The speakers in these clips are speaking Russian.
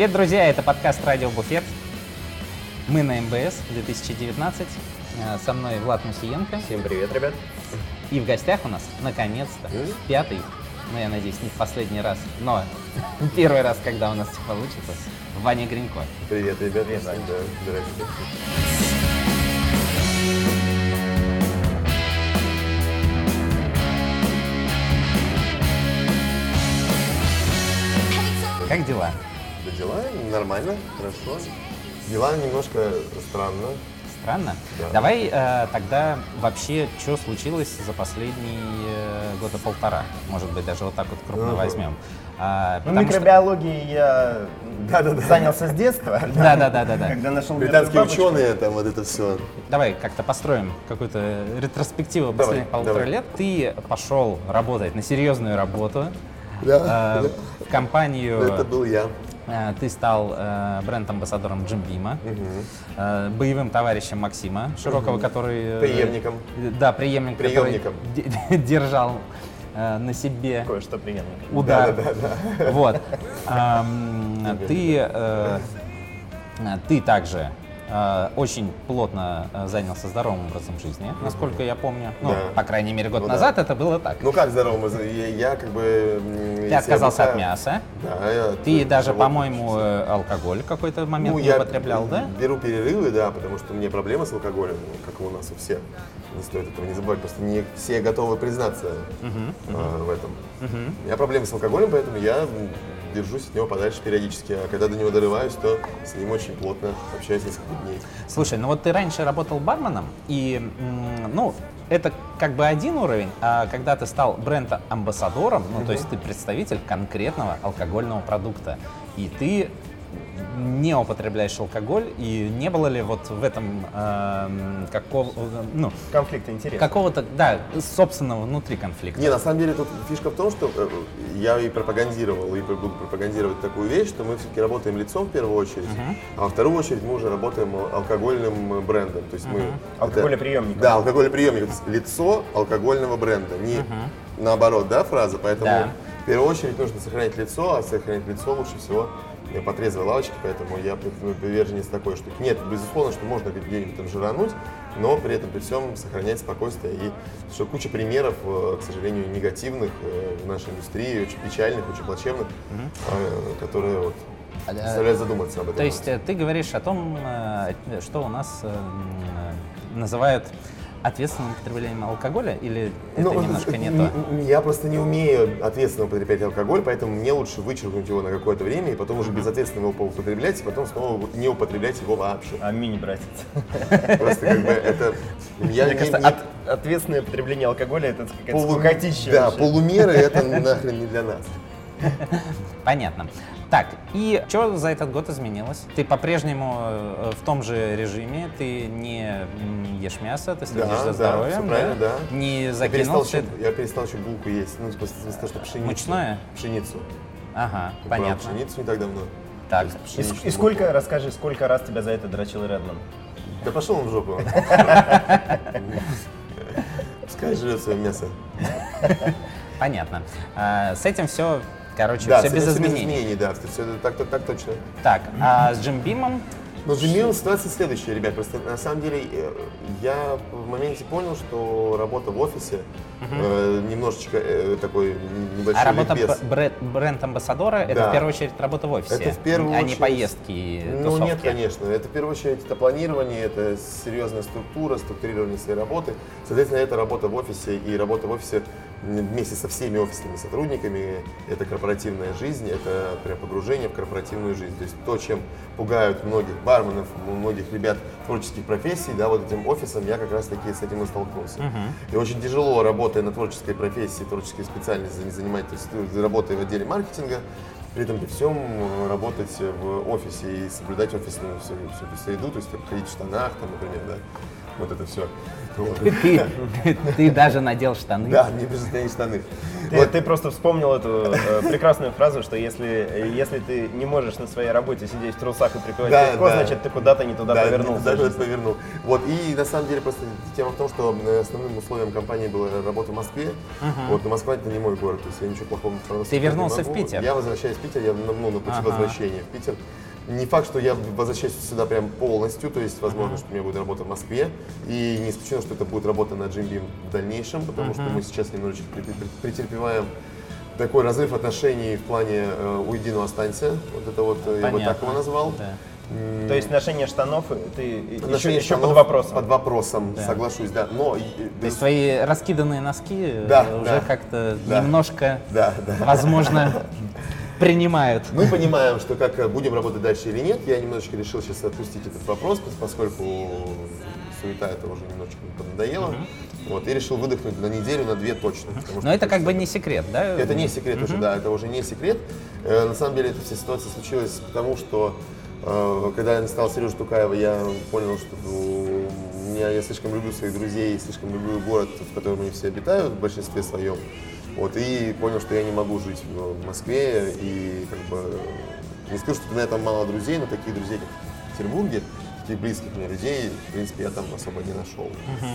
Привет, друзья! Это подкаст «Радио Буфет». Мы на МБС 2019. Э, Со мной Влад Мусиенко. Всем привет, ребят. И в гостях у нас, наконец-то, Мгм. пятый, ну, я надеюсь, не в последний раз, но первый раз, когда у нас все получится, Ваня Гринько. Привет, ребят. Привет, здрасте. Как дела? Да дела нормально, хорошо. Дела немножко странно. Странно? Да. Давай э, тогда вообще, что случилось за последние э, года полтора? Может быть, даже вот так вот крупно Ага. возьмем. А, Ну, потому что- микробиологией я Да-да-да. занялся с детства. Да-да-да-да-да. Когда нашел Британские ученые, там вот это все. Давай как-то построим какую-то ретроспективу Давай, последних полутора давай. лет. Ты пошел работать на серьезную работу Да, э, в компанию. Это был я. Э, Ты стал э, бренд-амбассадором Джимбима, э, боевым товарищем Максима Широкого, который... э, Преемником. Да, преемник, Преемником. который де- держал э, на себе Кое-что приемлемо. удар. Да-да-да. Вот. Ам, Ты, э, э, ты также э, очень плотно э, занялся здоровым образом жизни, насколько я помню. Ну, Да. по крайней мере, год Ну да. назад это было так. Ну как за- я, я как бы... Ты отказался от обучаю- мяса. Да, я от Ты даже, по-моему, э, алкоголь какой-то момент Ну, не я употреблял, да? беру перерывы, да, потому что у меня проблемы с алкоголем, ну, как и у нас у всех. Не стоит этого не забывать, просто не все готовы признаться а, в этом. У меня проблемы с алкоголем, поэтому я держусь от него подальше периодически, а когда до него дорываюсь, то с ним очень плотно общаюсь несколько дней. Слушай, ну вот ты раньше работал барменом, и, ну, это как бы один уровень, а когда ты стал бренда-амбассадором, ну, то есть ты представитель конкретного алкогольного продукта, и ты не употребляешь алкоголь, и не было ли вот в этом эм, какого, ну, Конфликты интересны. какого-то, да, собственного внутри конфликта? Не, на самом деле тут фишка в том, что э, я и пропагандировал, и буду пропагандировать такую вещь, что мы все-таки работаем лицом в первую очередь, а во вторую очередь мы уже работаем алкогольным брендом. То есть мы... это- Алкоголеприемником. Да, алкоголеприемник. То есть лицо алкогольного бренда, не наоборот, да, фраза? Поэтому Да. в первую очередь нужно сохранять лицо, а сохранять лицо лучше всего э, по трезвой лавочке, поэтому я ну, приверженец такой штуки. Нет, безусловно, что можно где-нибудь там жирануть, но при этом при всем сохранять спокойствие. И что куча примеров, э, к сожалению, негативных э, в нашей индустрии, очень печальных, очень плачевных, э, которые вот, А, заставляют задуматься об этом. То есть ты говоришь о том, что у нас называют ответственным употреблением алкоголя, или это Ну, немножко не то? Я просто не умею ответственно употреблять алкоголь, поэтому мне лучше вычеркнуть его на какое-то время и потом уже безответственно его употреблять, и потом снова не употреблять его вообще. А мини-братец. Просто как бы это... Я Мне не- кажется, не- от- ответственное потребление алкоголя это какая-то полу- скукотища Да, вообще. полумеры это нахрен не для нас. Понятно. Так, и что за этот год изменилось? Ты по-прежнему э, в том же режиме, ты не ешь мясо, ты следишь Да, за да, здоровьем, всё правильно, да. Не Я закинул перестал, еще, я перестал еще булку есть, ну, в смысле, в смысле, что пшеницу. Мучное? Пшеницу. Ага, Брал понятно. пшеницу не так давно. Так, И, и сколько, расскажи, сколько раз тебя за это дрочил Редман? Да пошел он в жопу. Пускай жрет свое мясо. понятно. А, с этим все, короче, Да, все без этим всё изменений. да, все так, так, так точно. Так, а с Джим Бимом Но с Джимилом ситуация следующая, ребят. Просто на самом деле э, я в моменте понял, что работа в офисе э, немножечко э, такой небольшой А работа ликбез. б- бре- бренд-амбассадора это Да. в первую очередь работа в офисе, Это в первую а не очередь- поездки и Ну тусовки. нет, конечно. Это в первую очередь это планирование, это серьезная структура, структурирование своей работы. Соответственно, это работа в офисе и работа в офисе вместе со всеми офисными сотрудниками. Это корпоративная жизнь, это прям погружение в корпоративную жизнь. То есть то, чем пугают многих барменов, многих ребят творческих профессий, да, вот этим офисом я как раз таки с этим и столкнулся. И очень тяжело, работая на творческой профессии, творческой специальности, занимать, то есть работая в отделе маркетинга, при этом при всем э, работать в офисе и соблюдать офисную всю, всю среду, то есть там, ходить в штанах, там, например, да, вот это все. Ты, ты- ты даже надел штаны. Да, мне пришлось штаны. Ты, Вот. ты просто вспомнил эту э, прекрасную фразу, что если, если ты не можешь на своей работе сидеть в трусах и прикрывать Да, легко, да. значит ты куда-то не туда Да, повернулся. не туда повернул. Вот, и на самом деле просто тема в том, что э, основным условием компании была работа в Москве. Вот, но Москва это не мой город, то есть я ничего плохого Москву Ты не вернулся в. Питер? Я возвращаюсь в Питер, я на, ну, на пути Ага. возвращения в Питер. Не факт, что я возвращаюсь сюда прям полностью, то есть возможно, что у меня будет работа в Москве, и не исключено, что это будет работа на Jim Beam в дальнейшем, потому что мы сейчас немножечко претерпеваем такой разрыв отношений в плане э, «Уйди, но останься». Вот это вот, э, я бы так Понятно. его назвал. Да. То есть ношение штанов э, ты еще, Отношения еще под штанов вопросом. Под вопросом, Да. соглашусь, да. Но и- То есть твои раскиданные носки э, Да, уже да. как-то Да. немножко, Да, да. возможно, принимают. Мы понимаем, что как э, будем работать дальше или нет. Я немножечко решил сейчас отпустить этот вопрос, пос- поскольку суета это уже немножечко поднадоело. Вот, и решил выдохнуть на неделю, на две точно. что Но это как бы не секрет, да? Это не секрет уже, да, это уже не секрет. Э, на самом деле эта вся ситуация случилась потому, что э, когда я стал Сережа Тукаева, я понял, что ну, меня, я слишком люблю своих друзей, слишком люблю город, в котором они все обитают в большинстве своем. Вот, и понял, что я не могу жить в Москве, и как бы не скажу, что меня там мало друзей, но таких друзей, как в Петербурге, таких близких мне людей, в принципе, я там особо не нашел.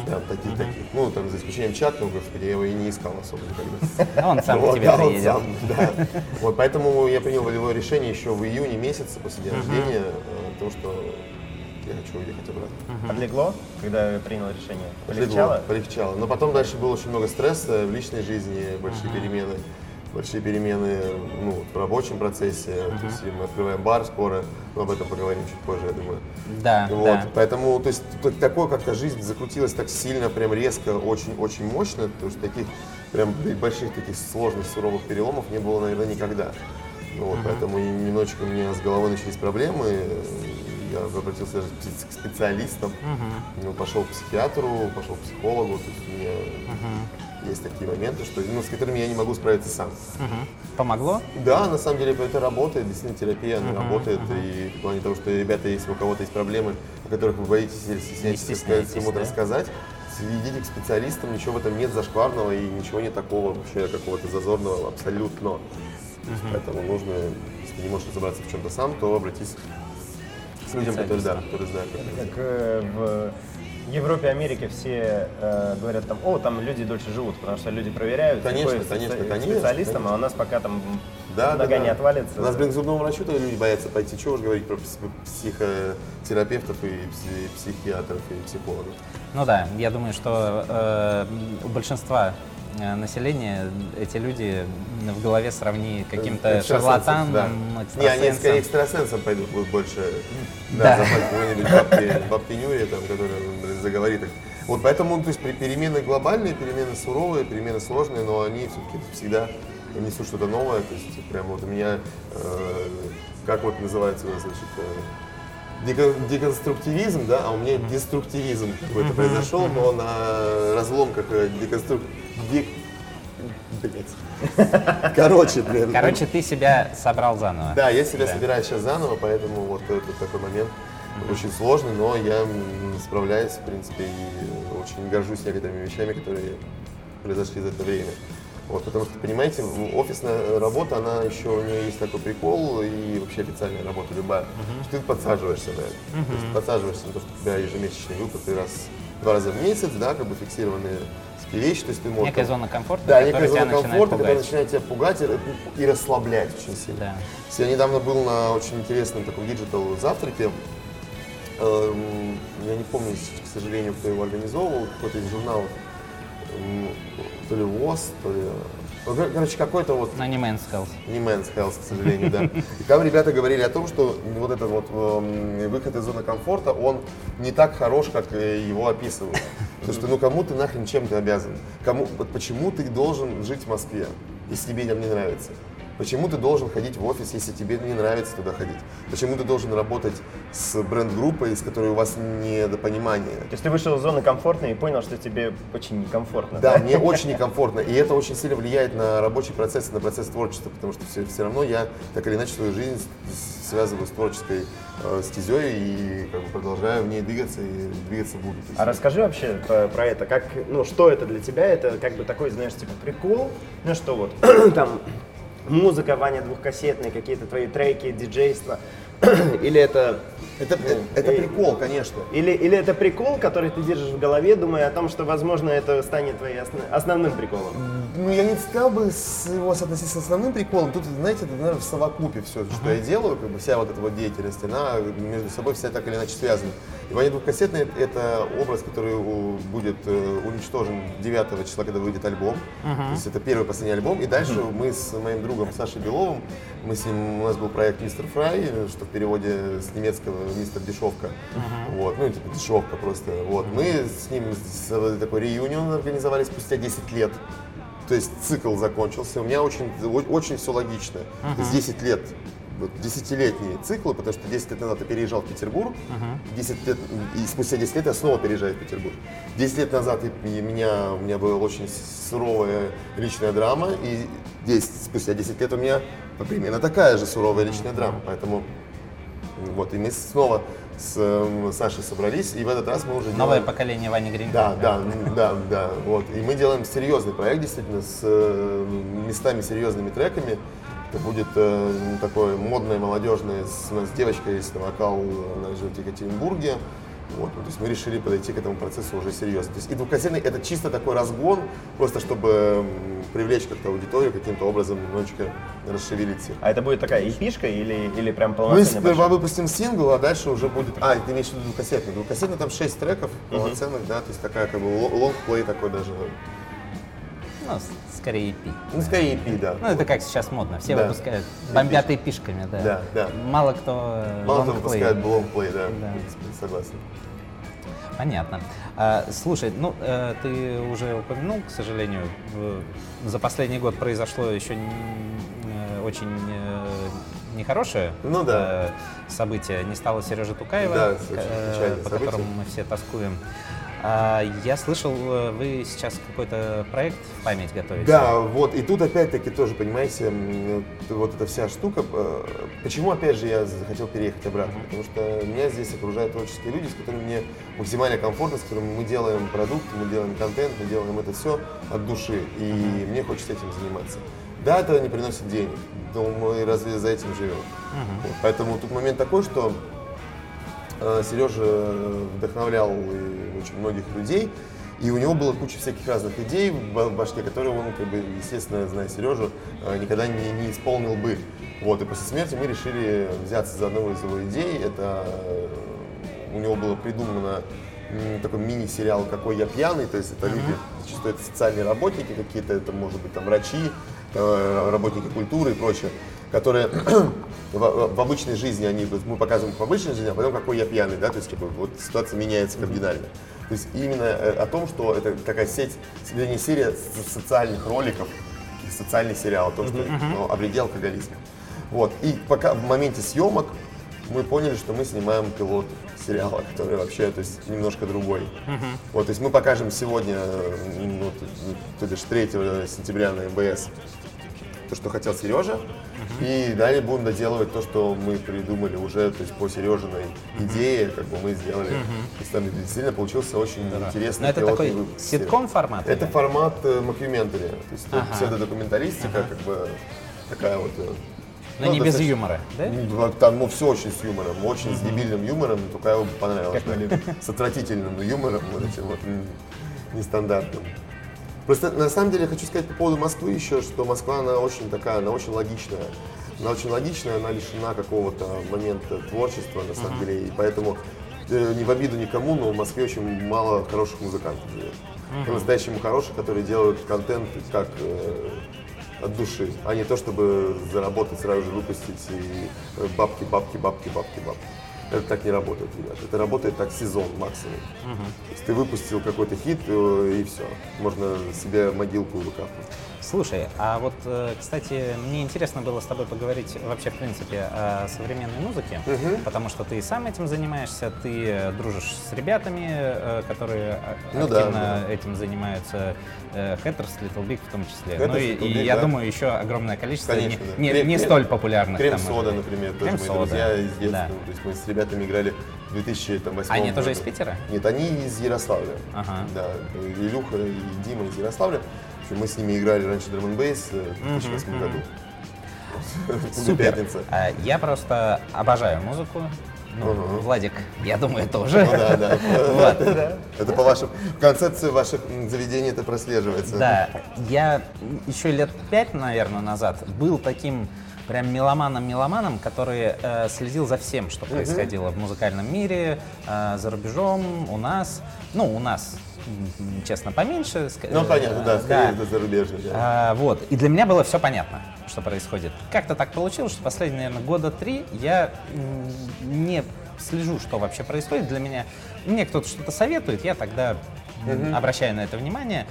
Прям таких, таких. Ну, там, за исключением ну, господи, я его и не искал особо никогда. Да он сам Вот, тебе да, он приедет. сам, да. Вот, поэтому я принял волевое решение еще в июне месяце после дня рождения, э, потому что я хочу уехать обратно. Подлегло, когда принял решение? Полегчало? Полегчало? Но потом дальше было очень много стресса в личной жизни, большие перемены. Большие перемены ну, в рабочем процессе. То есть мы открываем бар скоро, но об этом поговорим чуть позже, я думаю. Да, Вот, да. поэтому, то есть, такое как-то жизнь закрутилась так сильно, прям резко, очень-очень мощно, потому что таких прям больших таких сложных, суровых переломов не было, наверное, никогда. Ну, вот, Поэтому и немножечко у меня с головой начались проблемы, я обратился к спе- к специалистам, ну, пошел к психиатру, пошел к психологу, то есть у меня есть такие моменты, что, ну, с которыми я не могу справиться сам. Мгм. Помогло? Да, на самом деле это работает, действительно терапия, она работает. И в плане того, что, ребята, если у кого-то есть проблемы, о которых вы боитесь или стесняетесь Не сказать, кому-то да. рассказать, идите к специалистам, ничего в этом нет зашкварного и ничего нет такого вообще какого-то зазорного абсолютно. Есть Поэтому нужно, если не можешь разобраться в чем-то сам, то обратись людям, которые, да, которые знают. как это Как э, в Европе, Америке все э, говорят там, о, там люди дольше живут, потому что люди проверяют, Конечно, конечно, конечно, специалистам, конечно. а у нас пока там Да, да, нога да. не отвалится. У нас, блин, к зубному врачу-то люди боятся пойти. Чего уж говорить про пс- психотерапевтов и пси- психиатров и психологов. Ну да, я думаю, что э, у большинства э, населения эти люди в голове сравни каким-то Экстрасенсом, шарлатаном, да. Не, они экстрасенсом. скорее экстрасенсом пойдут, будут больше Да. да. запать какой-нибудь бабки, бабки Нюри, там, которая блин, заговорит. Вот поэтому, то есть при- перемены глобальные, перемены суровые, перемены сложные, но они все-таки всегда несут что-то новое. То есть прям вот у меня, э, как вот называется, значит, э, деко- деконструктивизм, да, а у меня деструктивизм какой-то произошел, но на разломках э, деконструк... дек- Блядь. Короче, блин. Короче, ты себя собрал заново. Да, я себя Да. собираю сейчас заново, поэтому вот это такой момент очень сложный, но я справляюсь, в принципе, и очень горжусь некоторыми вещами, которые произошли за это время. Вот, потому что, понимаете, офисная работа, она еще, у нее есть такой прикол, и вообще официальная работа любая, что ты подсаживаешься на это. То есть подсаживаешься на то, что у тебя ежемесячные выплаты раз, два раза в месяц, да, как бы фиксированные вещи, то есть ты можешь... Некая зона комфорта, да, некая зона комфорта, которая начинает тебя пугать и, и расслаблять очень сильно. Да. Я недавно был на очень интересном таком digital завтраке. Эм, Я не помню, к сожалению, кто его организовывал, какой-то из журналов. М, То ли Vogue, то ли... ну, кор- Короче, какой-то вот Но не Men's Health. не Men's Health, к сожалению, да. И там ребята говорили о том, что вот этот вот эм, выход из зоны комфорта, он не так хорош, как э, его описывают. Потому что, ну, кому ты нахрен чем ты обязан? Кому, вот почему ты должен жить в Москве, если тебе там не нравится? Почему ты должен ходить в офис, если тебе не нравится туда ходить? Почему ты должен работать с бренд-группой, с которой у вас недопонимание? То есть ты вышел из зоны комфортной и понял, что тебе очень некомфортно. Да, мне очень некомфортно. И это очень сильно влияет на рабочий процесс, на процесс творчества, потому что все, все равно я так или иначе свою жизнь связываю с творческой э, стезей и как бы продолжаю в ней двигаться и двигаться буду. Есть, А расскажи вообще про, про это, как, ну, что это для тебя? Это как бы такой, знаешь, типа прикол, ну что вот, там музыка, Ваня двухкассетный, какие-то твои треки, диджейство, или это, это, ну, это и- прикол, конечно. или, или это прикол, который ты держишь в голове, думая о том, что, возможно, это станет твоим основ- основным приколом? Ну, я не стал бы с его соотносить с основным приколом. Тут, знаете, это, наверное, в совокупе все, что я делаю, как бы вся вот эта вот деятельность, она между собой вся так или иначе связана. И Ваня двухкассетный — это образ, который будет э, уничтожен 9 числа, когда выйдет альбом. То есть это первый последний альбом. И дальше мы с моим другом Сашей Беловым, мы с ним, у нас был проект «Мистер Фрай», что в переводе с немецкого «Мистер Дешевка». Вот, ну, типа дешевка просто. Вот, мы с ним такой реюнион организовали спустя 10 лет. То есть цикл закончился. У меня очень, очень все логично. То есть 10 лет, вот, десятилетние циклы, потому что 10 лет назад я переезжал в Петербург, 10 лет, и спустя 10 лет я снова переезжаю в Петербург. 10 лет назад и- и меня, у меня была очень суровая личная драма, и 10, спустя 10 лет у меня примерно такая же суровая личная драма. Поэтому вот, и мы снова с эм, Сашей собрались, и в этот раз мы уже Новое делаем- поколение Вани Гринько. да, да, да, да, вот. И мы делаем серьезный проект, действительно, с э, местами серьезными треками. Это будет э, такое модное, молодежное. С, у нас девочка есть на вокал, она живет в Екатеринбурге. Вот, ну, то есть мы решили подойти к этому процессу уже серьезно. То есть и двухкассетный это чисто такой разгон, просто чтобы привлечь как-то аудиторию, каким-то образом немножечко расшевелить их. А это будет такая эпишка или, или прям Мы полноценная сперва большая? выпустим сингл, а дальше уже будет... А, ты имеешь в виду двухкассетный? Двухкассетный там 6 треков полноценных, да, то есть такая как бы ло- лонгплей такой даже. Ну, с- скорее EP. Ну, скорее EP, да. Ну, это как сейчас модно. Все Да. выпускают, бомбят эпишками, да. Да, да. Мало кто э, Мало кто выпускает лонгплей, да, Да. согласен. Понятно. А, слушай, ну, э, ты уже упомянул, к сожалению, за последний год произошло еще э, очень нехорошее Ну да. событие. Не стало Сережи Тукаева, Да, по событие. которому мы все тоскуем. А, я слышал, э, вы сейчас какой-то проект в память готовите. Да, вот, и тут опять-таки тоже, понимаете, м, вот эта вся штука, э, почему, опять же, я захотел переехать обратно, потому что меня здесь окружают творческие люди, с которыми мне максимально комфортно, с которыми мы делаем продукт, мы делаем контент, мы делаем это все от души, и мне хочется этим заниматься. Да, это не приносит денег, но мы разве за этим живем? Вот, поэтому тут момент такой, что Э, Сережа вдохновлял и очень многих людей, и у него было куча всяких разных идей в ба- в башке, которые он, как бы, естественно, зная Сережу, э, никогда не, не исполнил бы. Вот, и после смерти мы решили взяться за одну из его идей. Это э, у него было придумано такой мини-сериал «Какой я пьяный», то есть это люди, зачастую это социальные работники какие-то, это может быть там врачи, э, работники культуры и прочее, которые в, в обычной жизни они, мы показываем их в обычной жизни, а потом какой я пьяный, да, то есть как бы, вот ситуация меняется кардинально. То есть именно э, о том, что это такая сеть, вернее, серия со- социальных роликов, социальный сериал о том, что ну, о вреде алкоголизма. Вот. И пока в моменте съемок мы поняли, что мы снимаем пилот сериала, который вообще, то есть, немножко другой. Вот, то есть мы покажем сегодня, э, ну, то, то бишь 3 сентября на МБС то, что хотел Сережа, и далее будем доделывать то, что мы придумали уже, то есть по Сережиной идее, как бы мы сделали. Там действительно получился очень интересный Но это такой выпуск. ситком формат? Это формат э, мокюментари, то есть Ага. псевдодокументалистика, как бы такая вот. э, Но не без юмора, да? ну, Там ну, все очень с юмором, очень с дебильным юмором, только его понравилось. С отвратительным юмором, вот этим вот нестандартным. Просто на самом деле я хочу сказать по поводу Москвы еще, что Москва, она очень такая, она очень логичная. Она очень логичная, она лишена какого-то момента творчества, на самом деле, и поэтому э, не в обиду никому, но в Москве очень мало хороших музыкантов живет. По-настоящему хороших, которые делают контент как э, от души, а не то, чтобы заработать, сразу же выпустить и э, бабки, бабки, бабки, бабки, бабки. Это так не работает, ребят. Это работает так сезон максимум. То есть ты выпустил какой-то хит, э, и все. Можно себе могилку выкапывать. Слушай, а вот, э, кстати, мне интересно было с тобой поговорить вообще, в принципе, о современной музыке, потому что ты сам этим занимаешься, ты э, дружишь с ребятами, э, которые Ну да, активно да. этим занимаются, Hatters, Little Big в том числе. Hatters, ну и, Little и Big, я да. думаю, еще огромное количество Конечно, не, да. не- Крем- не крем- столь популярных. Крем-сода, например, тоже мои Крем-сода, друзья из детства. да. То есть мы с ребятами играли в 2008 Они тоже из Питера? Нет, они из Ярославля. Ага. Да, Илюха и Дима из Ярославля. В общем, мы с ними играли раньше драм н бейс в 2008 году. В Супер. Пятница. А, Я просто обожаю музыку. Ну, Мгм. Владик, я думаю, тоже. Ну да, да. Вот. Это по вашим в концепции ваших заведений это прослеживается. Да, я еще лет пять, наверное, назад был таким прям меломаном-меломаном, который э, следил за всем, что происходило в музыкальном мире, э, за рубежом, у нас. Ну, у нас, честно, поменьше. Ну понятно, да, э, скорее это зарубежный. да. а, вот. И для меня было все понятно, что происходит. Как-то так получилось, что последние, наверное, года три я не слежу, что вообще происходит. Для меня мне кто-то что-то советует, я тогда м, обращаю на это внимание,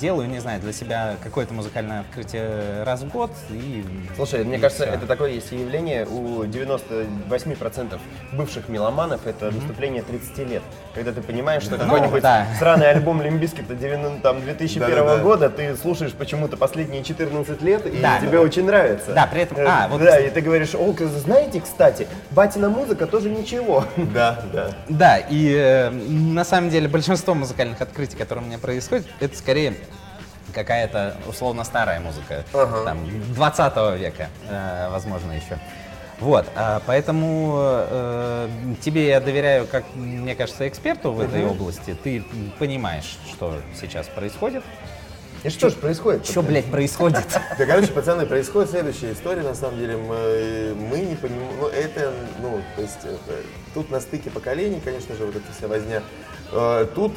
делаю, не знаю, для себя какое-то музыкальное открытие раз в год и. Слушай, мне и кажется, это такое есть явление у 98% бывших меломанов, это наступление 30 лет. Когда ты понимаешь, что Ну, какой-нибудь да. сраный альбом Лимбискета 90, там, 2001 Да-да-да. года ты слушаешь почему-то последние 14 лет, и Да. тебе очень нравится. Да, при этом- Э, а, вот- Да, и ты говоришь, о, знаете, кстати, батина музыка тоже ничего. Да, да. Да, и э, на самом деле большинство музыкальных открытий, которые у меня происходят, это скорее какая-то условно старая музыка, Ага. там, 20 века, э, возможно, еще. Вот, а, поэтому э, тебе я доверяю, как мне кажется, эксперту в этой области. Ты понимаешь, что сейчас происходит. И что же происходит? Что, блядь, происходит? Да, короче, пацаны, происходит следующая история, на самом деле, мы, мы не понимаем, ну, это, ну, то есть, это- тут на стыке поколений, конечно же, вот эта вся возня, тут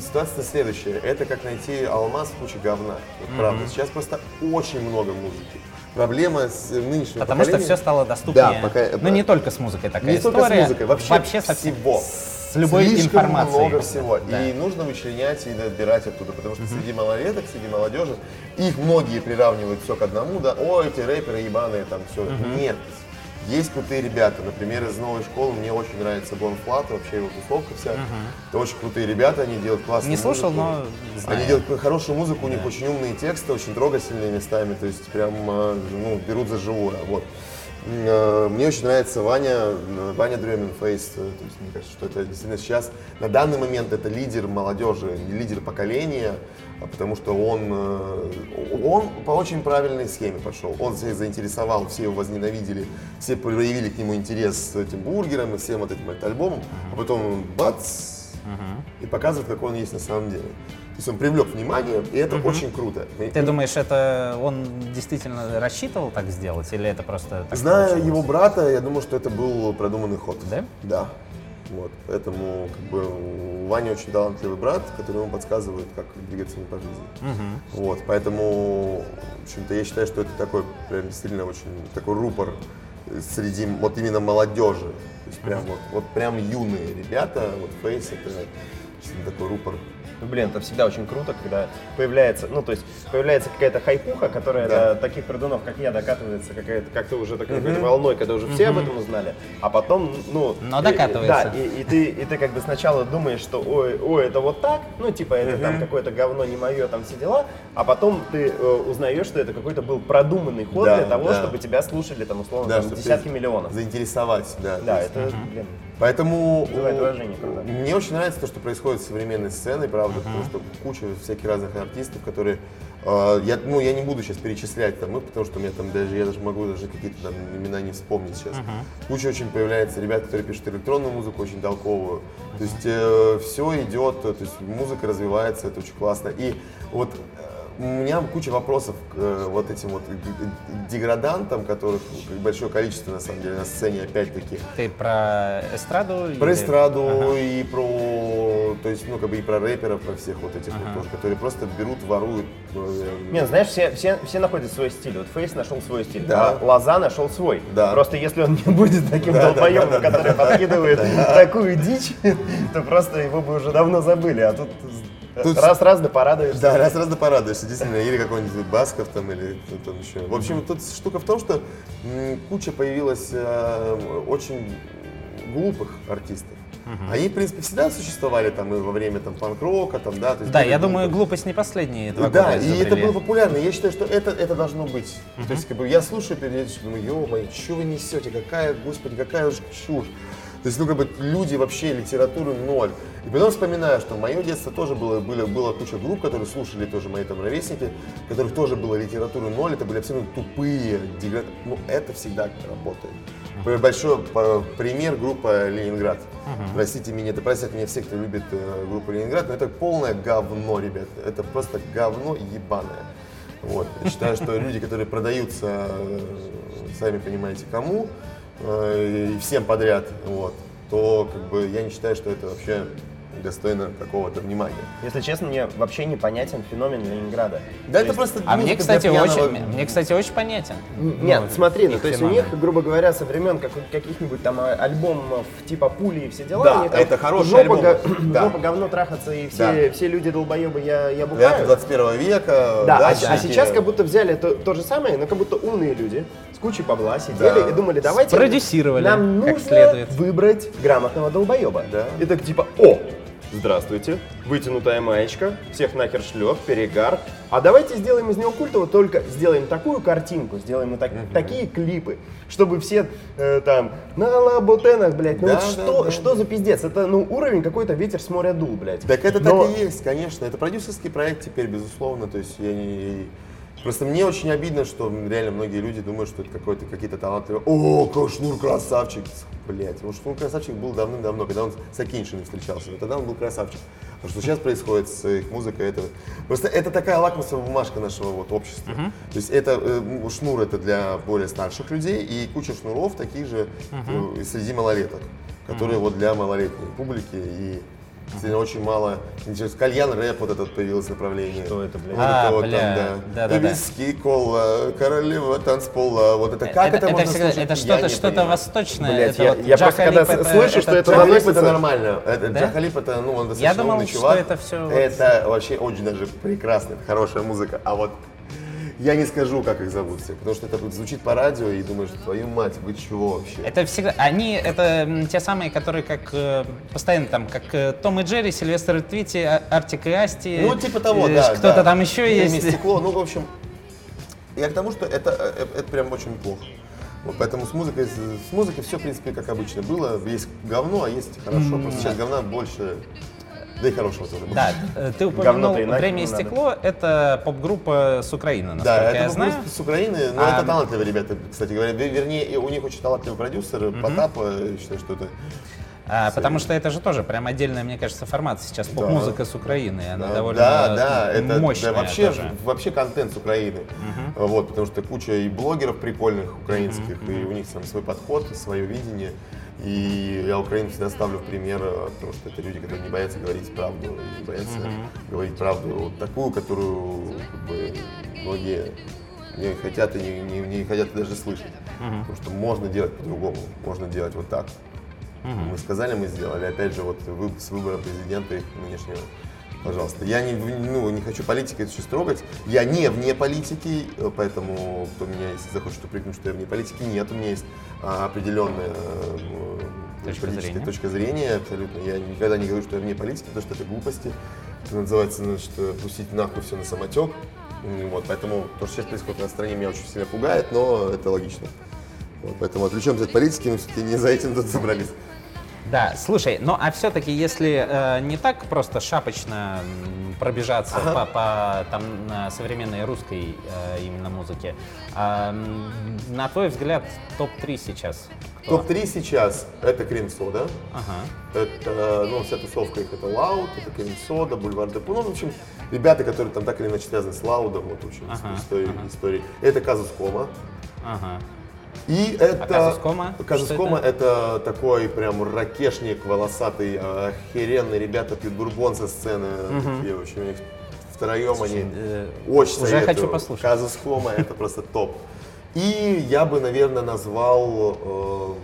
ситуация следующая, это как найти алмаз в куче говна, вот правда, сейчас просто очень много музыки. Проблема с нынешним Потому что поколением- все стало доступнее. Да, пока- ну, не только с музыкой такая Не только с история. музыкой, вообще со всего. С любой Слишком информацией. много всего. Да. И нужно вычленять и отбирать оттуда, потому что среди малолеток, среди молодежи, их многие приравнивают все к одному, да, о, эти рэперы ебаные, там все. Нет. Есть крутые ребята, например, из новой школы мне очень нравится Бон Флат, вообще его тусовка вся. Это очень крутые ребята, они делают классную Не слушал, музыку. но знаю. Они делают хорошую музыку, у них очень умные тексты, очень трогательные местами, то есть прям э, ну, берут за живое. Вот. Э, Мне очень нравится Ваня, э, Ваня Дремин Фейс. э, То есть, мне кажется, что это действительно сейчас, на данный момент это лидер молодежи, лидер поколения, а потому что он, э, он по очень правильной схеме пошел. Он всех заинтересовал, все его возненавидели, все проявили к нему интерес с этим бургером и всем вот этим вот альбомом, а потом бац, и показывает, какой он есть на самом деле. То есть он привлек внимание, и это очень круто. Ты думаешь, это он действительно рассчитывал так сделать, или это просто так Зная получилось? его брата, я думаю, что это был продуманный ход. Да? Да. Вот. Поэтому как бы, у Вани очень талантливый брат, который ему подсказывает, как двигаться по жизни. Вот. Поэтому, в общем-то, я считаю, что это такой прям действительно очень такой рупор среди вот именно молодежи. То есть прям вот, вот прям юные ребята, вот Фейс это такой рупор. Ну, блин, это всегда очень круто, когда появляется, ну, то есть появляется какая-то хайпуха, которая Да. до таких пердунов, как я, докатывается какая-то, как-то уже такой какой-то волной, когда уже все об этом узнали, а потом, ну... Но и- докатывается. Да, и, и ты, и ты как бы сначала думаешь, что ой, ой, это вот так, ну, типа, это там какое-то говно не мое, там все дела, а потом ты э, узнаешь, что это какой-то был продуманный ход Да, для того, да. чтобы тебя слушали, там, условно, Да, там, десятки миллионов. Заинтересовать, да. Да, это, блин, Поэтому э, мне очень нравится то, что происходит с современной сценой, правда, потому что куча всяких разных артистов, которые э, я, ну, я не буду сейчас перечислять там, ну, потому что меня там даже, я даже могу даже какие-то там имена не вспомнить сейчас. Куча очень появляется ребят, которые пишут электронную музыку, очень толковую. То есть все идет, то есть музыка развивается, это очень классно. И вот э, у меня куча вопросов к э, вот этим вот деградантам, которых большое количество на самом деле на сцене опять-таки. Ты про эстраду? Про или... эстраду ага. и про, то есть, ну, как бы и про рэперов, про всех вот этих ага. вот тоже, которые просто берут, воруют. Э, Нет, знаешь, все, все, все находят свой стиль. Вот Фейс нашел свой стиль, да. Лоза нашел свой. Да. Просто если он не будет таким да, долбоебом, да, да, который да, подкидывает такую дичь, то просто его бы уже давно забыли. А тут Тут... Раз-раз да порадуешься. Да, раз-раз да порадуешься, действительно. Или какой-нибудь Басков там, или кто-то еще. В общем, тут штука в том, что куча появилась э, очень глупых артистов. Угу. Они, в принципе, всегда существовали там и во время там панк-рока, там, да. То есть, да, я думаю, глупость не последние два да, года. Да, и это было популярно. Я считаю, что это, это должно быть. Угу. То есть, как бы я слушаю периодически, думаю, ё-моё, что вы несете, какая, господи, какая уж чушь. То есть, ну, как бы люди вообще литературы ноль. И потом вспоминаю, что в мое детство тоже было, было, было куча групп, которые слушали тоже мои там ровесники, у которых тоже было литературы ноль, это были абсолютно тупые деград... Ну, это всегда работает. Большой пример группа Ленинград. Uh-huh. Простите меня, это простят меня все, кто любит э, группу Ленинград, но это полное говно, ребят. Это просто говно ебаное. Вот. Я считаю, что люди, которые продаются, э, сами понимаете кому, э, и всем подряд, вот, то как бы я не считаю, что это вообще достойно какого-то внимания. Если честно, мне вообще непонятен феномен Ленинграда. Да, то это есть... просто. А мне, кстати, очень, мне, кстати, очень понятен. Нет, ну, смотри, ну, то есть феномен. у них, грубо говоря, со времен как, каких-нибудь там а, альбомов типа пули и все дела. Да, они, там, это хороший жопа, альбом. Го, да. жопа, говно трахаться и все, да. все люди долбоебы я, я бухаю. Это 21 века. Да, а, а сейчас как будто взяли то, то же самое, но как будто умные люди с кучей бабла сидели да. и думали, давайте. Продюсировали. Нам нужно выбрать грамотного долбоеба. Да. И так типа, о, Здравствуйте, вытянутая маечка, всех нахер шлет, перегар. А давайте сделаем из него культового, только сделаем такую картинку, сделаем так, uh-huh. такие клипы, чтобы все э, там на лабутенах, блядь, ну да, вот да, что, да, что да. за пиздец? Это ну уровень какой-то ветер с моря дул, блядь. Так это Но... так и есть, конечно. Это продюсерский проект теперь, безусловно. То есть я не, Просто мне очень обидно, что реально многие люди думают, что это какой-то какие-то талантливые. О, Кошнур красавчик! Блять, ну Шнур красавчик был давным-давно, когда он с Акиншиным встречался. Тогда он был красавчик. А что сейчас происходит с их музыкой, это просто это такая лакмусовая бумажка нашего вот общества. Uh-huh. То есть это э, шнур это для более старших людей и куча шнуров таких же uh-huh. э, среди малолеток, которые uh-huh. вот для малолетней публики и Сегодня очень мало. Кальян рэп вот этот появилось направление. Что это, блядь? Вот а, это вот бля. там, да. да, да Виски, кола, королева танцпола. Вот это как это, это, это можно всегда, слушать? Это что-то что восточное. Блядь, это я, вот я просто когда это, слышу, что это Джахалип это нормально. Это, да? Джахалип это, ну, он достаточно я думал, умный чувак. Что это все это вообще очень даже прекрасно, это хорошая музыка. А вот я не скажу, как их зовут все, потому что это звучит по радио и думаешь, твою мать, вы чего вообще? Это всегда, они, это те самые, которые как э, постоянно там, как э, Том и Джерри, Сильвестр и Твити, а, Артик и Асти. Ну, типа того, э, да. Кто-то да. там еще есть. стекло, ну, в общем, я к тому, что это, это, это прям очень плохо. Вот поэтому с музыкой, с музыкой все, в принципе, как обычно было. Есть говно, а есть хорошо. Mm-hmm. Просто сейчас говна больше да и хорошего тоже. Да, э, ты упомянул «Время и стекло» — это поп-группа с Украины, насколько да, я это знаю. с Украины, но а... это талантливые ребята, кстати говоря. Вернее, у них очень талантливый продюсер, угу. Потап, я считаю, что это а, потому что это же тоже прям отдельная, мне кажется, формация сейчас поп-музыка с Украины. Она да, довольно да, да, это, мощная. Да, вообще, тоже. вообще контент с Украины. Угу. Вот, потому что куча и блогеров прикольных украинских, угу. и у них там свой подход, свое видение. И я Украину всегда ставлю в пример, э, потому что это люди, которые не боятся говорить правду, не боятся mm-hmm. говорить правду вот такую, которую как бы, многие не хотят и не, не, не хотят даже слышать. Mm-hmm. Потому что можно делать по-другому, можно делать вот так. Mm-hmm. Мы сказали, мы сделали. Опять же, вот с выбором президента их нынешнего пожалуйста. Я не, ну, не хочу политикой это сейчас трогать. Я не вне политики, э, поэтому кто меня, если захочет упрекнуть, что я вне политики, нет, у меня есть а, определенная э, точка политическая зрения. точка зрения, абсолютно. Я никогда не говорю, что я вне политики, потому что это глупости. Это называется, значит, пустить нахуй все на самотек. Вот, поэтому то, что сейчас происходит на стране, меня очень сильно пугает, но это логично. Вот, поэтому отвлечемся от политики, мы все-таки не за этим тут собрались. Да, слушай, ну а все-таки, если э, не так просто шапочно пробежаться по, по там, современной русской э, именно музыке, м, на твой взгляд, топ-3 сейчас? кто? Топ-3 сейчас это Крем Сода. Ага. Это, ну, вся тусовка их это Лауд, это Cream Soda, Бульвар Депо. Ну, в общем, ребята, которые там так или иначе связаны с Лаудом, вот, с Ага, истории, ага. истории. Это Казус Кома. Ага. И это... Казус Кома? Казус Что Кома это? это? такой прям рокешник, волосатый, э, охеренный. Ребята пьют бурбон со сцены. Такие, в общем, у них втроем Слушай, они э, очень уже советую. хочу послушать. Казус Кома это просто топ. И я бы, наверное, назвал... э,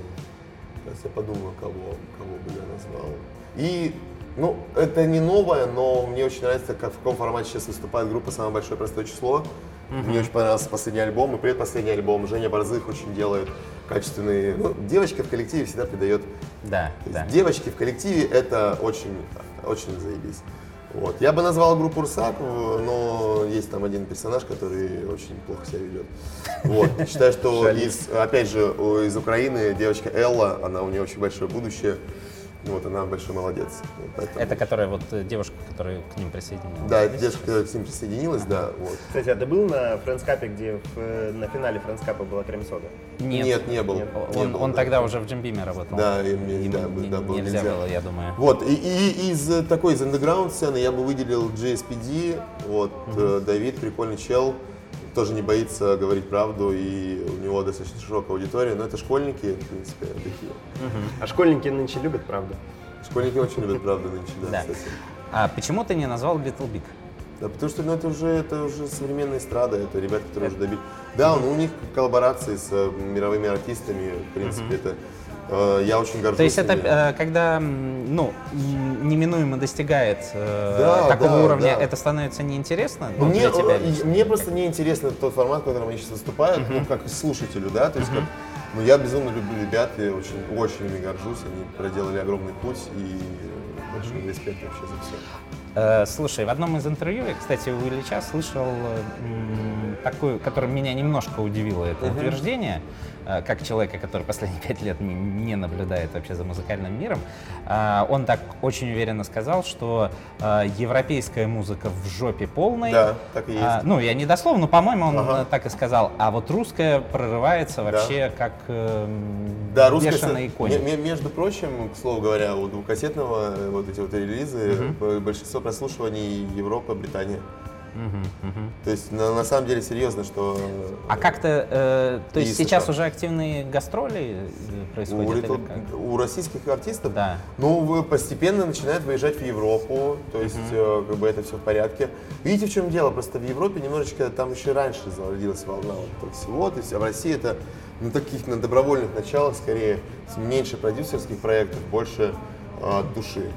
Сейчас я подумаю, кого, кого бы я назвал. И, ну, это не новое, но мне очень нравится, как, в каком формате сейчас выступает группа «Самое большое простое число». Мне очень понравился последний альбом и предпоследний альбом. Женя Борзых очень делает качественные... Ну, девочка в коллективе всегда придает Да, то да. девочки в коллективе это очень, очень заебись. Вот. Я бы назвал группу Русак, но есть там один персонаж, который очень плохо себя ведет. Вот. Считаю, что из, опять же, из Украины девочка Элла, она у нее очень большое будущее. Вот, она большой молодец. Вот поэтому- Это которая вот э, девушка, которая к ним присоединилась. Да, это девушка, которая к ним присоединилась, да. Вот. Кстати, а ты был на френдскапе, где в, э, на финале френдскапа была крем-сода? Нет, Нет, не был. Нет. Не Он, был, он да. тогда уже в Джимбиме работал. Да, и Ему да, не- да, было нельзя, нельзя. было, я думаю. Вот, и, и из э, такой, из андеграунд сцены я бы выделил GSPD, вот, э, Давид, прикольный чел, тоже не боится говорить правду, и у него достаточно широкая аудитория, но это школьники, в принципе, такие. А школьники нынче любят, правда? Школьники очень любят правду нынче, да, кстати. А почему ты не назвал Little Big? Да, потому что ну, это уже это уже современная эстрада, это ребята, которые уже добили. Да, ну, у них коллаборации с э, мировыми артистами, в принципе, это я очень горжусь. То есть это ими. э, когда, ну, неминуемо достигает э, Да, такого да, уровня, да. это становится неинтересно ну, Мне, для тебя э, лично? мне просто не интересно тот формат, в котором они сейчас выступают, ну, как слушателю, да, то есть как, ну, я безумно люблю ребят, я очень, очень ими горжусь, они проделали огромный путь, и э, большой респект вообще за все. Э, Слушай, в одном из интервью, я, кстати, у Ильича слышал э, м, такую, которое меня немножко удивило, это утверждение, э, как человека, который последние пять лет не, не наблюдает вообще за музыкальным миром. А, Он так очень уверенно сказал, что э, европейская музыка в жопе полной. Да, так и есть. А, ну, я не дословно, но, по-моему, он Ага. э, так и сказал. А вот русская прорывается вообще как эм, Да, сцена- конь. ме- ме- между прочим, к слову говоря, у двухкассетного э, вот эти вот релизы, э, большинство прослушиваний Европа, Британия. То есть на, на самом деле серьезно, что А как-то, э, то есть сейчас США. уже активные гастроли э, у, происходят? Little- как? у российских артистов Да. Ну, постепенно начинают выезжать в Европу, то есть э, как бы это все в порядке. Видите, в чем дело? Просто в Европе немножечко там еще раньше зародилась волна вот всего. То есть, а в России это на таких на добровольных началах скорее меньше продюсерских проектов, больше от души.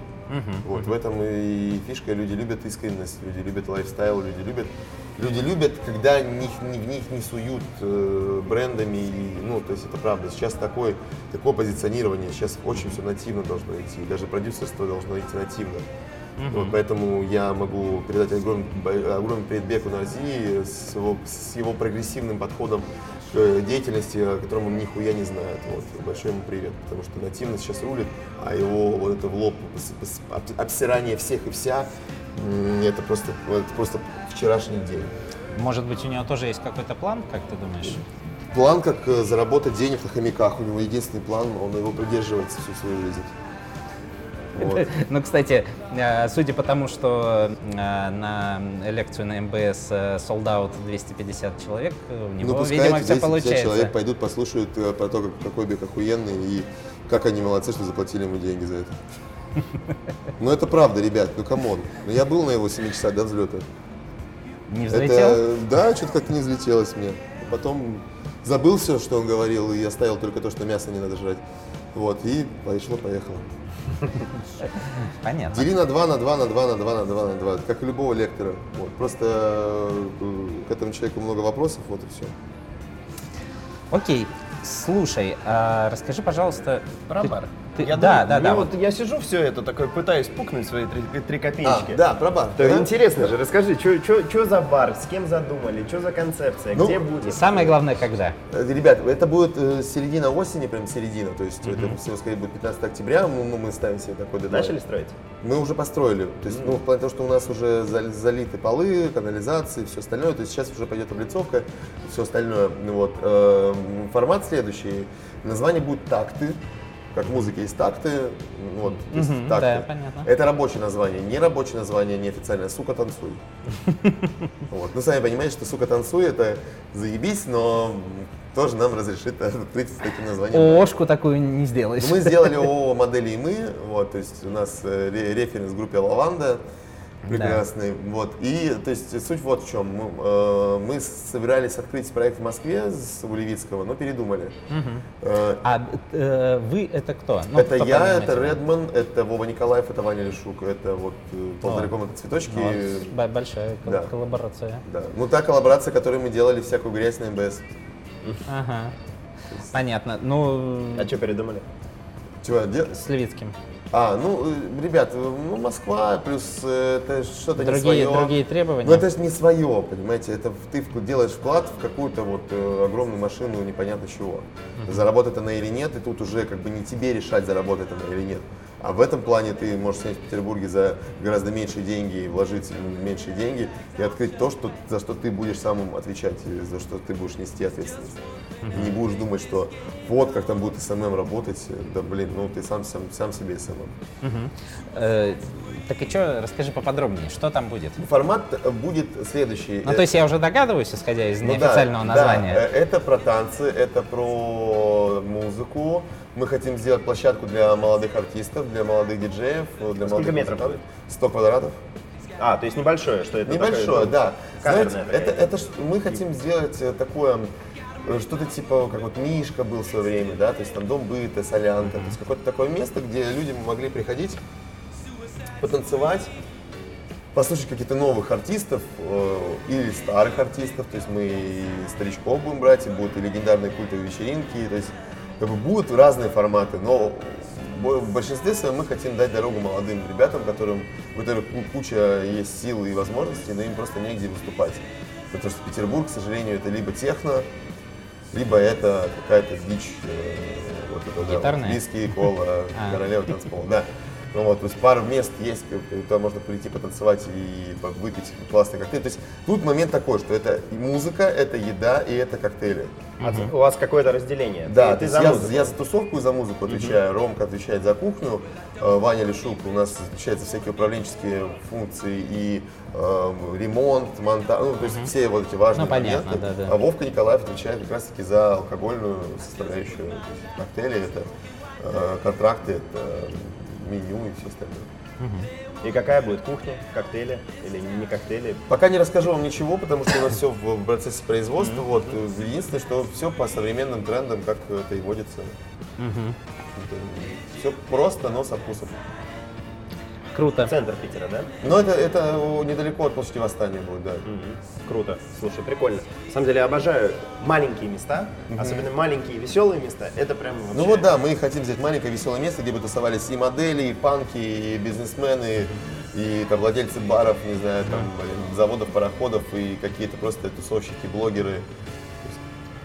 Вот в этом и фишка. Люди любят искренность, люди любят лайфстайл, люди любят, люди любят, когда них, ни- в них не суют э, брендами. И, ну, то есть это правда. Сейчас такое, такое позиционирование, сейчас очень все нативно должно идти. Даже продюсерство должно идти нативно. Вот, поэтому я могу передать огромный, огромный привет Беку Нази с его, с его прогрессивным подходом деятельности, о котором он нихуя не знает. Вот, большой ему привет, потому что нативность сейчас рулит, а его вот это в лоб обсирание всех и вся, это просто, это просто вчерашний день. Может быть, у него тоже есть какой-то план, как ты думаешь? План, как э, заработать денег на хомяках, у него единственный план, он его придерживается всю свою жизнь. Вот. Ну, кстати, э, судя по тому, что э, на лекцию на МБС э, sold out 250 человек, у него, Ну, видимо, все 250 получается. человек пойдут, послушают про то, как, какой бег охуенный и как они молодцы, что заплатили ему деньги за это. Ну это правда, ребят, ну come on. Ну я был на его 7 часах до взлета. Не взлетел? Это, да, что-то как-то не взлетелось мне. Потом забыл все, что он говорил, и оставил только то, что мясо не надо жрать. Вот, и пошло, поехало. Понятно. Дели на 2, на 2, на 2, на 2, на 2, на 2, как и любого лектора. Вот. Просто э, к этому человеку много вопросов, вот и все. Окей. Слушай, а расскажи, пожалуйста, Про ты- бар. Ты- Я да, думаю, да, мне да. вот я сижу все это такой, пытаюсь пукнуть свои три, три А, копеечки. да, про бар. То Да? интересно же, расскажи, что за бар, с кем задумали, что за концепция, Ну, где будет? Самое главное, когда. Э, Ребят, это будет э, середина осени, прям середина, то есть это всего скорее будет 15 октября, ну, ну, мы ставим себе такой дедлайн. Начали строить? Мы уже построили, то есть, ну, в плане того, что у нас уже зал- залиты полы, канализации, все остальное, то есть сейчас уже пойдет облицовка, все остальное. Ну, Вот. э, Формат следующий, название будет «Такты», как в музыке есть такты, вот, есть Мгм, такты. да, понятно. Это рабочее название, не рабочее название, неофициальное, «Сука, танцуй». Вот. Ну, сами понимаете, что «Сука, танцуй» это заебись, но тоже нам разрешит открыть с таким названием. Ошку такую не сделаешь. Мы сделали ООО модели и мы, вот, то есть у нас э, ре- референс в группе Лаванда, прекрасный, вот, и, то есть суть вот в чем, мы, э, мы собирались открыть проект в Москве с Улевицкого, но передумали. Э, А э, вы это кто? Ну, это кто я, это? Редман, это Вова Николаев, это Ваня Лешук, это вот э, полторы О. комнаты цветочки. Ну, большая Да. коллаборация. Да. Ну, та коллаборация, которую мы делали всякую грязь на МБС. Ага. Понятно. Ну, А что передумали? Чего, с Левицким. А, ну, э, ребят, э, ну, Москва, плюс э, это что-то не свое. другие требования. Ну, это же не свое, понимаете, это ты делаешь вклад в какую-то вот э, огромную машину непонятно чего. Заработает она или нет, и тут уже как бы не тебе решать, заработает она или нет. А в этом плане ты можешь снять в Петербурге за гораздо меньшие деньги и вложить меньшие деньги и открыть то, что, за что ты будешь самым отвечать, и за что ты будешь нести ответственность. И не будешь думать, что вот как там будет SMM работать, да блин, ну ты сам, сам, сам себе SMM. Мгм. Э, так и что, расскажи поподробнее, что там будет? Формат э, будет следующий. Ну, Э, то есть я уже догадываюсь, исходя из Ну да, неофициального да, названия. э, это про танцы, это про музыку. Мы хотим сделать площадку для молодых артистов, для молодых диджеев, для Сколько молодых метров музыкантов. 100 квадратов. А, то есть небольшое, что это Небольшое, такое, да. Знаете, это, это мы хотим сделать э, такое э, что-то типа, как вот Мишка был в свое время, да, то есть там дом быта, солянка, то есть какое-то такое место, где люди могли приходить, потанцевать, послушать каких-то новых артистов э, или старых артистов, то есть мы и старичков будем брать, и будут и легендарные культовые вечеринки, то есть как бы будут разные форматы, но в большинстве своем мы хотим дать дорогу молодым ребятам, которым, у которых ку- куча есть сил и возможностей, но им просто негде выступать. Потому что Петербург, к сожалению, это либо техно, либо это какая-то дичь, э, вот это, да, Гитарная? виски, кола, А. королева танцпола, да. Ну вот, то есть пару мест есть, туда можно прийти потанцевать и выпить классный коктейль. То есть тут момент такой, что это и музыка, это еда и это коктейли. А У вас какое-то разделение. Да, ты, то ты есть за я, музыку. я за тусовку и за музыку отвечаю, Ромка отвечает за кухню, э, Ваня Лешук у нас отвечает за всякие управленческие функции и э, ремонт, монтаж, ну то есть все вот эти важные Ну, понятно, моменты. да, да. А Вовка Николаев отвечает как раз таки за алкогольную составляющую коктейли, это э, контракты, это меню и все остальное. И какая будет кухня, коктейли или не коктейли? Пока не расскажу вам ничего, потому что у нас все в процессе производства. Вот единственное, что все по современным трендам, как это и водится. Все просто, но со вкусом. Круто. Центр Питера, да? Но это, это недалеко от площади Восстания будет, да. Мгм. Круто. Слушай, прикольно. На самом деле я обожаю маленькие места, особенно маленькие веселые места. Это прям вообще... Ну вот да, мы хотим взять маленькое веселое место, где бы тусовались и модели, и панки, и бизнесмены, и там, владельцы баров, не знаю, там, блин, заводов, пароходов, и какие-то просто тусовщики, блогеры.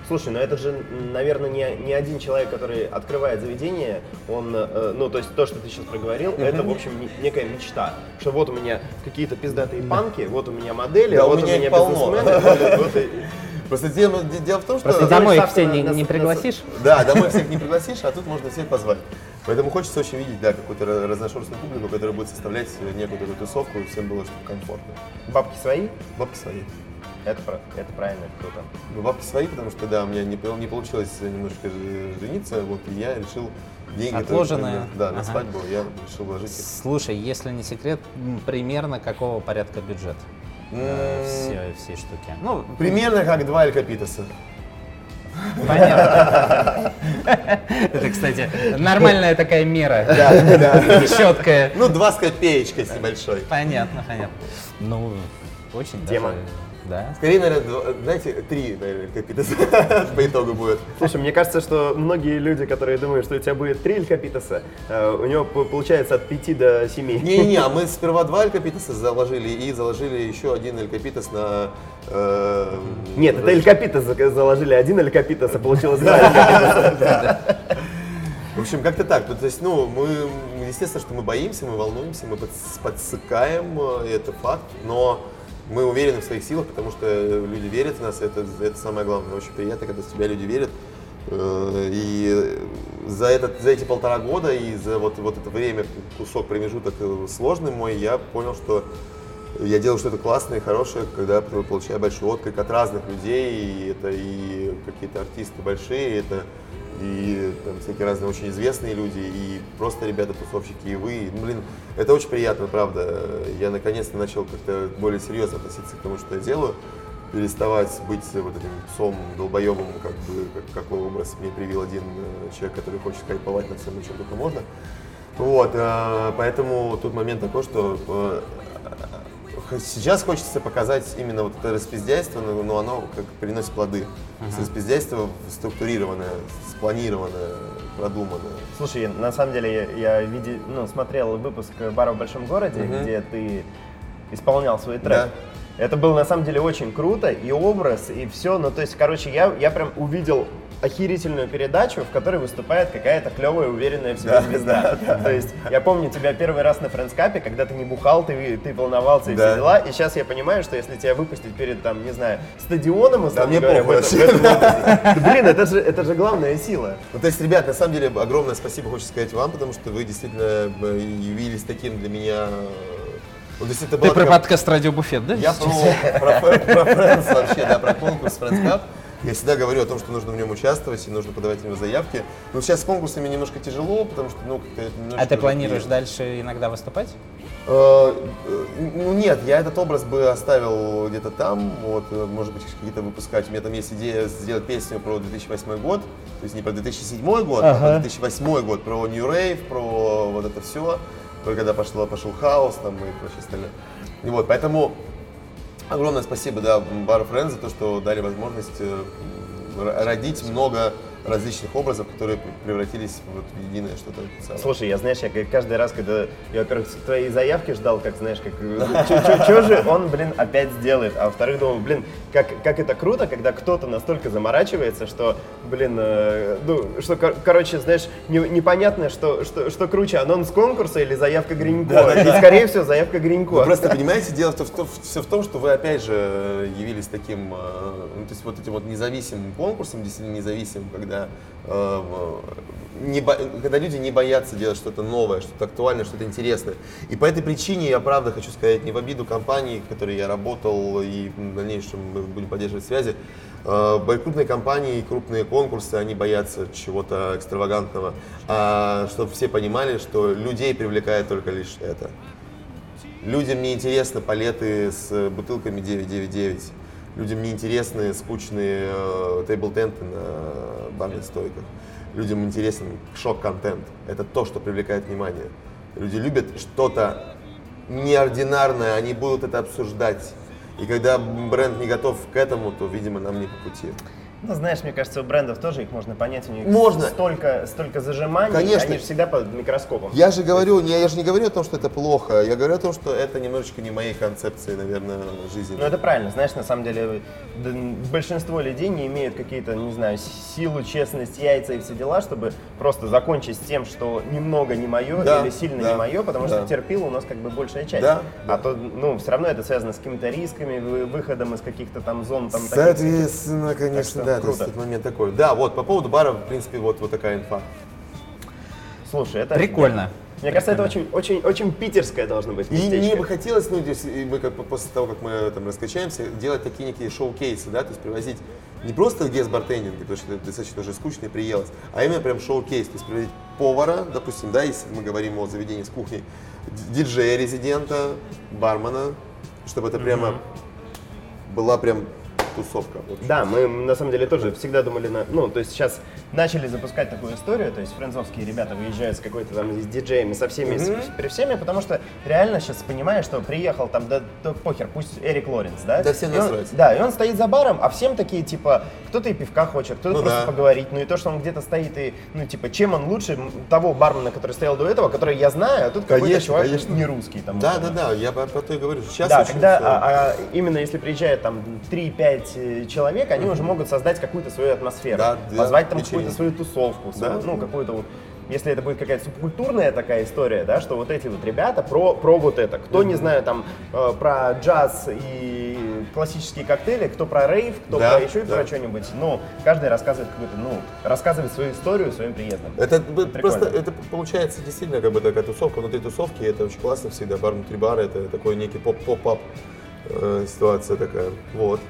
Слушай, ну это же, наверное, не, не один человек, который открывает заведение, он, э, ну, то есть то, что ты сейчас проговорил, это, в общем, не- некая мечта. Что вот у меня какие-то пиздатые панки, вот у меня модели, Да, у вот меня у меня их полно. бизнесмены ходят, вот и- Просто дело, де- дело в том, что... Просто домой их все на- не, на- не пригласишь? Да, домой всех не пригласишь, а тут можно всех позвать. Поэтому хочется очень видеть, да, какую-то разношерстную публику, которая будет составлять некую такую тусовку, и всем было чтобы комфортно. бабки свои, Бабки свои. Это, это правильно, это круто. Ну, бабки свои, потому что, да, у меня не, не получилось немножко жениться, вот, и я решил деньги... Отложенные. были, Да, на Ага. свадьбу я решил вложить их. Слушай, если не секрет, примерно какого порядка бюджет э, все, всей штуки? Ну, Примерно как два Эль Капитоса. понятно. Это, кстати, нормальная такая мера. Четкая. Ну, два с копеечкой с небольшой. Понятно, понятно. Ну, очень Тема. даже Да. Скорее, наверное, два- знаете, три, наверное, капитаса по итогу будет. Слушай, мне кажется, что многие люди, которые думают, что у тебя будет три элькапитаса, э, у него получается от 5 до 7. Не-не-не, а мы сперва два элькапитаса заложили и заложили еще один элькапитас на... э, Нет, это элькапитас зак- заложили один элькапитас, а получилось два. В общем, как-то так. То есть, ну, мы, естественно, что мы боимся, мы волнуемся, мы подс- подсыкаем, э, и это факт, но мы уверены в своих силах, потому что люди верят в нас, это, это самое главное. Очень приятно, когда в тебя люди верят. Э, И за, этот, за эти полтора года и за вот, вот это время, кусок, промежуток э, сложный мой, я понял, что я делаю что-то классное и хорошее, когда получаю большой отклик от разных людей, и это и какие-то артисты большие, это и там всякие разные очень известные люди, и просто ребята, тусовщики, и вы. Ну, блин, это очень приятно, правда. Я наконец-то начал как-то более серьезно относиться к тому, что я делаю, переставать быть вот этим псом долбоебом, как бы, как, какой образ мне привил один э, человек, который хочет кайфовать на всем, чем только можно. Вот, э, поэтому тут момент такой, что э, Сейчас хочется показать именно вот это распиздяйство, но, но оно как приносит плоды. Есть Распиздяйство структурированное, спланированное, продуманное. Слушай, на самом деле я, я види- ну, смотрел выпуск «Бара в большом городе», Мгм. где ты исполнял свой трек. Да. Это было на самом деле очень круто, и образ, и все. Ну, то есть, короче, я, я прям увидел охерительную передачу, в которой выступает какая-то клевая, уверенная в себе Да, звезда. То есть, я помню тебя первый раз на френдскапе, когда ты не бухал, ты, ты волновался и Да. все дела, и сейчас я понимаю, что если тебя выпустить перед, там, не знаю, стадионом, условно мне говоря, в похуй этом- этом образе, да, блин, это же, это же главная сила. Ну, то есть, ребят, на самом деле, огромное спасибо хочется сказать вам, потому что вы действительно э, явились таким для меня... э, Ну, то есть это Ты про такая- подкаст Радио Буфет, да? Я про, про, фэ- про Friends вообще, да, про конкурс Friends Cup. Я всегда говорю о том, что нужно в нем участвовать и нужно подавать в него заявки. Но сейчас с конкурсами немножко тяжело, потому что, ну, как-то немножко... А ты планируешь дальше иногда выступать? Э, э, Ну нет, я этот образ бы оставил где-то там, вот, э, может быть, какие-то выпускать. У меня там есть идея сделать песню про 2008 год, то есть не про 2007 год, а про 2008 год, про New Rave, про вот это все, про когда пошло, пошел хаос там и прочее остальное. И вот, поэтому огромное спасибо, да, Bar Friends за то, что дали возможность э, родить много различных образов, которые превратились вот в единое что-то целое. Слушай, я, знаешь, я каждый раз, когда я, во-первых, твои заявки ждал, как, знаешь, как, что же он, блин, опять сделает, а во-вторых, думал, блин, как, как это круто, когда кто-то настолько заморачивается, что, блин, э, ну, что, кор- короче, знаешь, не- непонятно, что, что, что круче, анонс конкурса или заявка Гринько, и, скорее всего, заявка Гринько. Вы просто понимаете, дело в том, все в том, что вы опять же э, явились таким, э, ну, то есть вот этим вот независимым конкурсом, действительно независимым, когда, э, в- не бо- когда люди не боятся делать что-то новое, что-то актуальное, что-то интересное. И по этой причине я правда хочу сказать, не в обиду компании, в которой я работал и в дальнейшем мы будем поддерживать связи, э, крупные компании крупные конкурсы, они боятся чего-то экстравагантного, а чтобы все понимали, что людей привлекает только лишь это. Людям не интересны палеты с бутылками 999. Людям не интересны скучные э, тейбл-тенты на барных стойках. Людям интересен шок-контент. Это то, что привлекает внимание. Люди любят что-то неординарное, они будут это обсуждать. И когда бренд не готов к этому, то, видимо, нам не по пути. Ну, знаешь, мне кажется, у брендов тоже их можно понять, у них Можно. столько, столько зажиманий, Конечно. они же всегда под микроскопом. Я же говорю, не, я же не говорю о том, что это плохо. Я говорю о том, что это немножечко не моей концепции, наверное, жизни. Ну это правильно, знаешь, на самом деле большинство людей не имеют какие-то, не знаю, силу, честность, яйца и все дела, чтобы просто закончить с тем, что немного не мое Да, или сильно да, не мое, потому да. что терпил у нас как бы большая часть. Да, А то, ну, все равно это связано с какими-то рисками, вы- выходом из каких-то там зон. Там, таких- Соответственно, конечно, что да, круто. этот момент такой. Да, вот, по поводу бара, в принципе, вот, вот такая инфа. Слушай, это... Прикольно. Мне кажется, это очень, очень, очень питерское должно быть И местечко. мне бы хотелось, ну, здесь, и мы как после того, как мы там раскачаемся, делать такие некие шоу-кейсы, да, то есть привозить не просто гест бартендинг, потому что это достаточно уже скучно и приелось, а именно прям шоу-кейс, то есть привозить повара, допустим, да, если мы говорим о заведении с кухней, диджея-резидента, бармена, чтобы это прямо была прям тусовка. Вот. Да, мы на самом деле тоже всегда думали на... Ну, то есть сейчас начали запускать такую историю, то есть френдзовские ребята выезжают с какой-то там с диджеями, со всеми, с- при всеми, потому что реально сейчас понимаешь, что приехал там, да, да похер, пусть Эрик Лоренс, да? Да всем насрать. Да, и он стоит за баром, а всем такие, типа, кто-то и пивка хочет, кто-то Ну просто да. поговорить, ну и то, что он где-то стоит и, ну, типа, чем он лучше того бармена, который стоял до этого, который я знаю, а тут какой-то чувак конечно. не русский там. Да, условно. да, да, я про про то и говорю. Сейчас Да, когда а, а, именно если приезжает там 3-5 э, человек, они уже могут создать какую-то свою атмосферу. Да, позвать там какую-то свою тусовку, Да. ну, какую-то вот. Если это будет какая-то субкультурная такая история, да, что вот эти вот ребята про, про вот это. Кто, не знаю, там, э, про джаз и классические коктейли, кто про рейв, кто Да, про еще и да. про что-нибудь. Ну, каждый рассказывает какую-то, ну, рассказывает свою историю своим приездом. Это Прикольно. просто это получается действительно как бы такая тусовка внутри тусовки, это очень классно всегда. Бар внутри бара это такой некий поп поп-ап э, ситуация такая. Вот.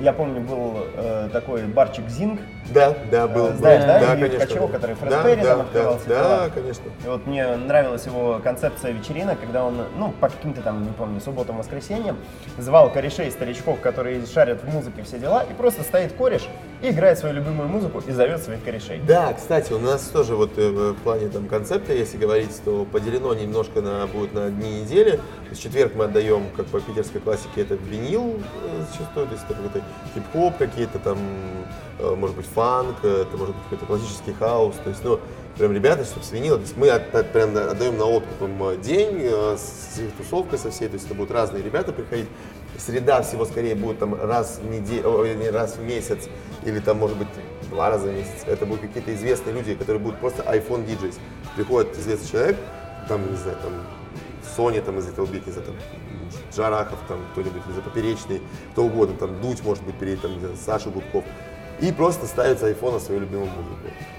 Я помню, был э, такой барчик Зинг, Да, да, был. Э, знаешь, да, да, Илью конечно. Ткачева, который Фред да, Перри да, там да, открывал все да, дела. конечно. И вот мне нравилась его концепция вечеринок, когда он, ну, по каким-то там, не помню, субботам, воскресеньям, звал корешей, старичков, которые шарят в музыке все дела, и просто стоит кореш и играет свою любимую музыку и зовет своих корешей. Да, кстати, у нас тоже вот э, в плане там концепта, если говорить, то поделено немножко на будет на дни недели. То есть четверг мы отдаем, как по питерской классике, это винил э, зачастую, то есть это какой-то хип-хоп, какие-то там, э, может быть, фанк, это может быть какой-то классический хаус, то есть, ну, прям ребята, чтобы с винила, то есть мы от- от- прям отдаем на откуп им день с их тусовкой со всей, то есть это будут разные ребята приходить. Среда всего скорее будет там раз в неделю, не раз в месяц, или там, может быть, два раза в месяц. Это будут какие-то известные люди, которые будут просто iPhone DJs. Приходит известный человек, там, не знаю, там, Sony там из Little Big, не знаю, там, Джарахов, там, кто-нибудь, не знаю, Поперечный, кто угодно, там, Дудь, может быть, перед, там, Саша Гудков. И просто ставит с айфона свою любимую музыку.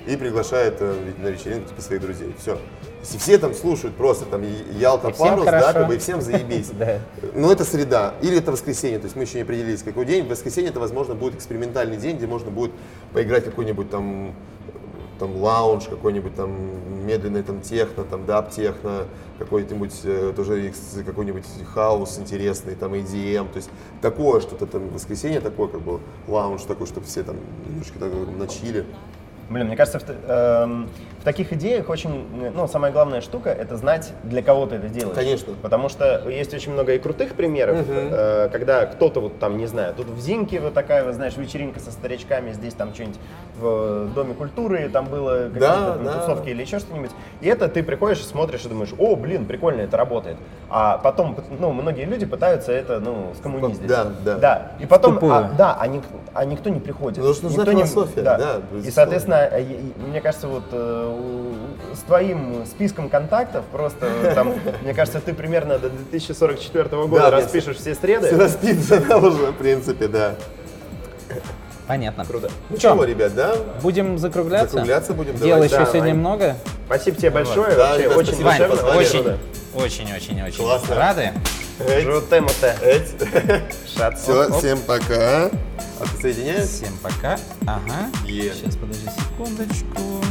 И приглашает э, на вечеринку типа, своих друзей. Все. Если все там слушают просто там Ялта Парус, да, как бы, и всем заебись. Но это среда. Или это воскресенье. То есть мы еще не определились, какой день. В воскресенье это, возможно, будет экспериментальный день, где можно будет поиграть какой-нибудь там там лаунж какой-нибудь там медленный там техно, там даб техно, какой-нибудь э, тоже какой-нибудь хаус интересный, там EDM, то есть такое что-то там воскресенье такое как бы лаунж такой, чтобы все там немножко так на чиле. Блин, мне кажется, эм, в таких идеях очень, э, ну, самая главная штука это знать, для кого ты это делаешь. Конечно. Потому что есть очень много и крутых примеров, э, когда кто-то вот там, не знаю, тут в Зинке вот такая, вот, знаешь, вечеринка со старичками, здесь там что-нибудь в Доме культуры, там было какие-то Да, там да. тусовки или еще что-нибудь. И это ты приходишь, смотришь и думаешь, о, блин, прикольно, это работает. А потом, ну, многие люди пытаются это, ну, скоммуниздить. Да, да. Да, и потом, Тупую. а, да, а, ник- а никто не приходит. Потому что нужна Никто не- философия, да. да, И, соответственно, э, и мне кажется, вот э, с твоим списком контактов просто там, мне кажется, ты примерно до 2044 года Да, распишешь все среды. Все расписано да, уже, в принципе, да. Понятно. Круто. Ну чего, ребят, да? Будем закругляться? Закругляться будем, Дел давай. еще Давай. сегодня много. Спасибо тебе большое, Да, вообще ребят, очень спасибо, Вань, что душевно. очень, очень, очень, очень Классно. рады. Жутемо-то. Эть. Шат. Все, всем пока. Отсоединяюсь. Всем пока. Ага. Е. Сейчас, подожди секундочку.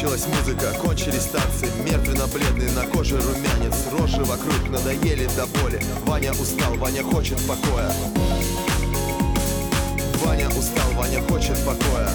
Кончилась музыка, кончились танцы. Мертвенно-бледный на коже румянец. Рожи вокруг надоели до боли. Ваня устал, Ваня хочет покоя. Ваня устал, Ваня хочет покоя